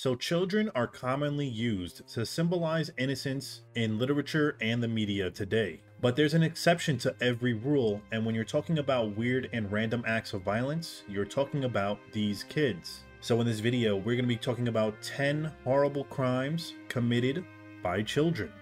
So children are commonly used to symbolize innocence in literature and the media today. But there's an exception to every rule, and when you're talking about weird and random acts of violence, you're talking about these kids. So in this video, we're going to be talking about 10 horrible crimes committed by children.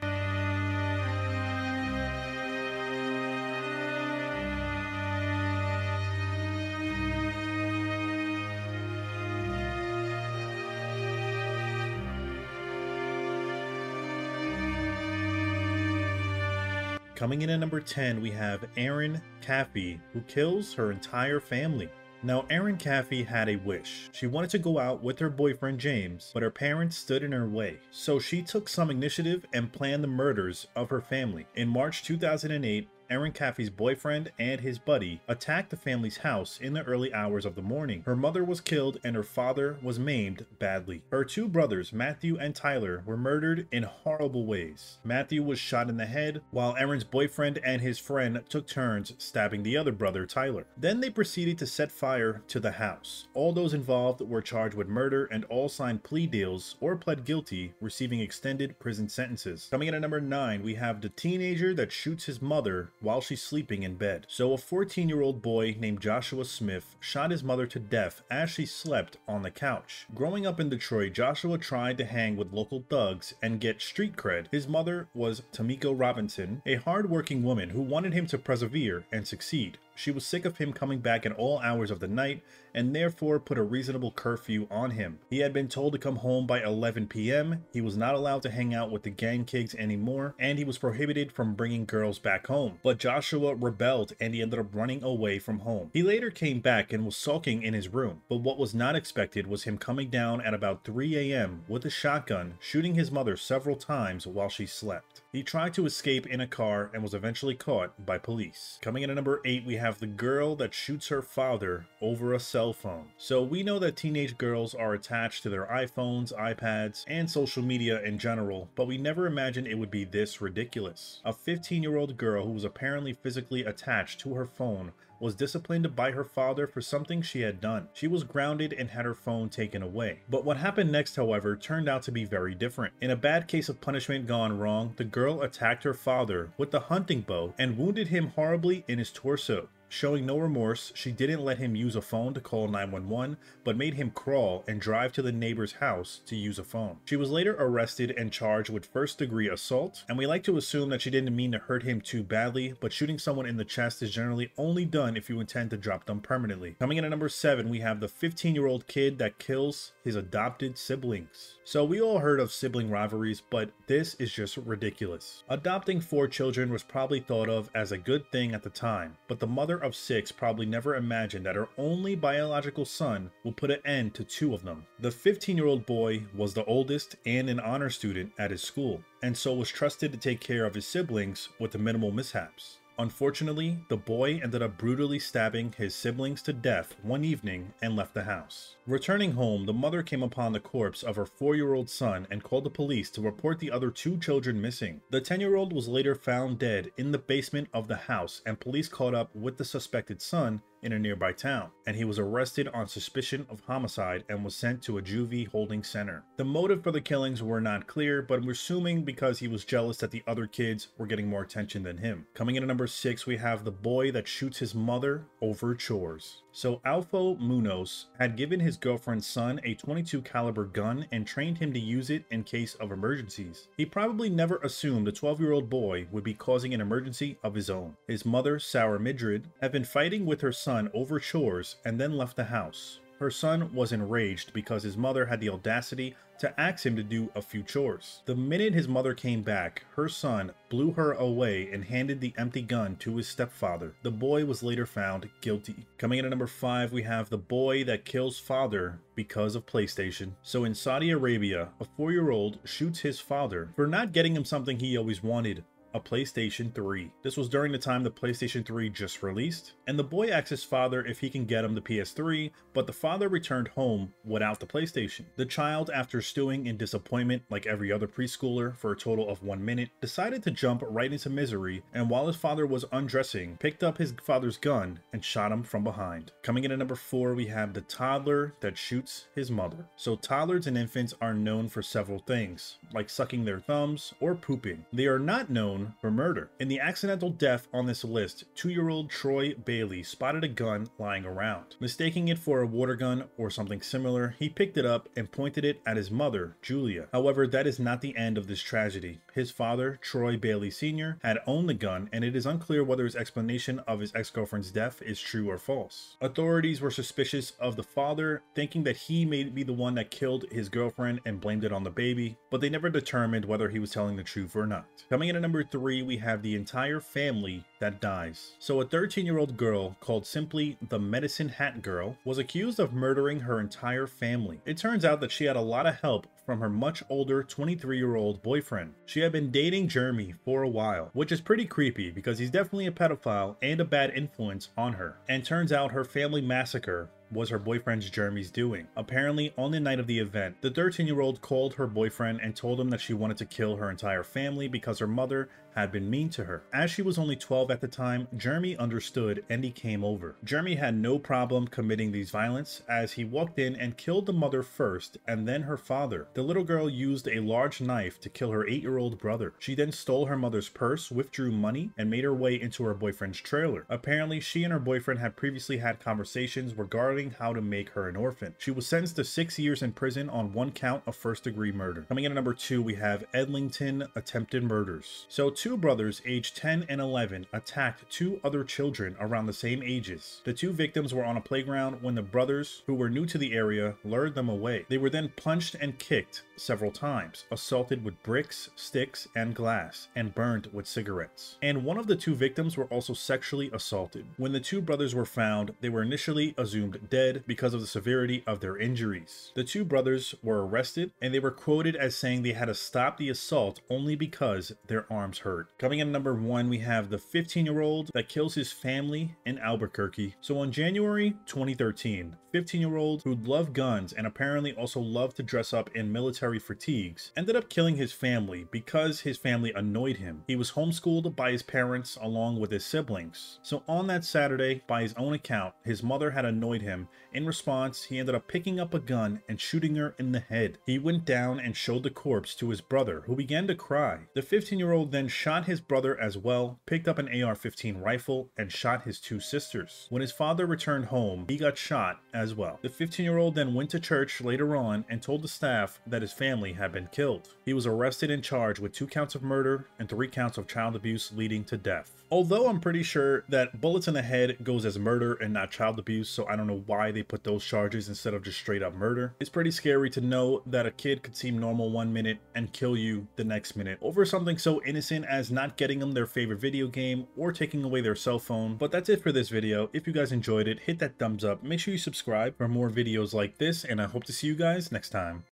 Coming in at number 10, we have Erin Caffey, who kills her entire family. Now, Erin Caffey had a wish. She wanted to go out with her boyfriend James, but her parents stood in her way. So she took some initiative and planned the murders of her family. In March 2008, Erin Caffey's boyfriend and his buddy attacked the family's house in the early hours of the morning. Her mother was killed and her father was maimed badly. Her two brothers, Matthew and Tyler, were murdered in horrible ways. Matthew was shot in the head, while Erin's boyfriend and his friend took turns stabbing the other brother, Tyler. Then they proceeded to set fire to the house. All those involved were charged with murder and all signed plea deals or pled guilty, receiving extended prison sentences. Coming in at number 9, we have the teenager that shoots his mother while she's sleeping in bed. So a 14 year old boy named Joshua Smith shot his mother to death as she slept on the couch. Growing up in Detroit, Joshua tried to hang with local thugs and get street cred. His mother was Tamiko Robinson, a hard-working woman who wanted him to persevere and succeed. She was sick of him coming back at all hours of the night and therefore put a reasonable curfew on him. He had been told to come home by 11 p.m., he was not allowed to hang out with the gang kids anymore, and he was prohibited from bringing girls back home. But Joshua rebelled and he ended up running away from home. He later came back and was sulking in his room, but what was not expected was him coming down at about 3 a.m. with a shotgun, shooting his mother several times while she slept. He tried to escape in a car and was eventually caught by police. Coming in at number 8, we have the girl that shoots her father over a cell phone. So we know that teenage girls are attached to their iPhones, iPads, and social media in general, but we never imagined it would be this ridiculous. A 15 year old girl who was apparently physically attached to her phone was disciplined by her father for something she had done. She was grounded and had her phone taken away. But what happened next, however, turned out to be very different. In a bad case of punishment gone wrong, the girl attacked her father with the hunting bow and wounded him horribly in his torso. Showing no remorse, she didn't let him use a phone to call 911, but made him crawl and drive to the neighbor's house to use a phone. She was later arrested and charged with first degree assault, and we like to assume that she didn't mean to hurt him too badly, but shooting someone in the chest is generally only done if you intend to drop them permanently. Coming in at number 7, we have the 15 year old kid that kills his adopted siblings. So we all heard of sibling rivalries, but this is just ridiculous. Adopting four children was probably thought of as a good thing at the time, but the mother of six probably never imagined that her only biological son would put an end to two of them. The 15 year old boy was the oldest and an honor student at his school, and so was trusted to take care of his siblings with the minimal mishaps. Unfortunately, the boy ended up brutally stabbing his siblings to death one evening and left the house. Returning home, the mother came upon the corpse of her four year old son and called the police to report the other two children missing. The 10 year old was later found dead in the basement of the house, and police caught up with the suspected son in a nearby town, and he was arrested on suspicion of homicide and was sent to a juvie holding center. The motive for the killings were not clear, but we're assuming because he was jealous that the other kids were getting more attention than him. Coming in at number 6, we have the boy that shoots his mother over chores. So Alfo Munoz had given his girlfriend's son a 22 caliber gun and trained him to use it in case of emergencies. He probably never assumed the 12 year old boy would be causing an emergency of his own. His mother, Sarah Midrid, had been fighting with her son over chores and then left the house. Her son was enraged because his mother had the audacity to ask him to do a few chores. The minute his mother came back, her son blew her away and handed the empty gun to his stepfather. The boy was later found guilty. Coming in at number 5, we have the boy that kills father because of PlayStation. So in Saudi Arabia, a 4-year-old shoots his father for not getting him something he always wanted, a PlayStation 3. This was during the time the PlayStation 3 just released, and the boy asks his father if he can get him the PS3, but the father returned home without the PlayStation. The child, after stewing in disappointment like every other preschooler for a total of one minute, decided to jump right into misery, and while his father was undressing, picked up his father's gun and shot him from behind. Coming in at number 4, we have the toddler that shoots his mother. So toddlers and infants are known for several things, like sucking their thumbs or pooping. They are not known for murder. In the accidental death on this list, two-year-old Troy Bailey spotted a gun lying around. Mistaking it for a water gun or something similar, he picked it up and pointed it at his mother, Julia. However, that is not the end of this tragedy. His father, Troy Bailey Sr., had owned the gun, and it is unclear whether his explanation of his ex-girlfriend's death is true or false. Authorities were suspicious of the father, thinking that he may be the one that killed his girlfriend and blamed it on the baby, but they never determined whether he was telling the truth or not. Coming in at number 3, we have the entire family that dies. So a 13-year-old girl called simply the Medicine Hat Girl was accused of murdering her entire family. It turns out that she had a lot of help from her much older 23-year-old boyfriend. She had been dating Jeremy for a while, which is pretty creepy because he's definitely a pedophile and a bad influence on her. And turns out her family massacre was her boyfriend's Jeremy's doing. Apparently, on the night of the event, the 13-year-old called her boyfriend and told him that she wanted to kill her entire family because her mother had been mean to her. As she was only 12 at the time, Jeremy understood and he came over. Jeremy had no problem committing these violence as he walked in and killed the mother first and then her father. The little girl used a large knife to kill her 8-year-old brother. She then stole her mother's purse, withdrew money, and made her way into her boyfriend's trailer. Apparently, she and her boyfriend had previously had conversations regarding how to make her an orphan. She was sentenced to 6 years in prison on one count of first degree murder. Coming in at number 2, we have Edlington attempted murders. So two brothers aged 10 and 11 attacked two other children around the same ages. The two victims were on a playground when the brothers, who were new to the area, lured them away. They were then punched and kicked several times, assaulted with bricks, sticks, and glass, and burned with cigarettes. And one of the two victims were also sexually assaulted. When the two brothers were found, they were initially assumed dead because of the severity of their injuries. The two brothers were arrested, and they were quoted as saying they had to stop the assault only because their arms hurt. Coming in number one, we have the 15 year old that kills his family in Albuquerque. So on January 2013, 15 year old who loved guns and apparently also loved to dress up in military fatigues ended up killing his family because his family annoyed him. He was homeschooled by his parents along with his siblings. So on that Saturday, by his own account, his mother had annoyed him. In response, he ended up picking up a gun and shooting her in the head. He went down and showed the corpse to his brother, who began to cry. The 15 year old then shot his brother as well, picked up an AR-15 rifle, and shot his two sisters. When his father returned home, he got shot as well. The 15-year-old then went to church later on and told the staff that his family had been killed. He was arrested and charged with two counts of murder and three counts of child abuse leading to death. Although I'm pretty sure that bullets in the head goes as murder and not child abuse, so I don't know why they put those charges instead of just straight up murder. It's pretty scary to know that a kid could seem normal one minute and kill you the next minute over something so innocent as not getting them their favorite video game or taking away their cell phone. But that's it for this video. If you guys enjoyed it, hit that thumbs up. Make sure you subscribe for more videos like this, and I hope to see you guys next time.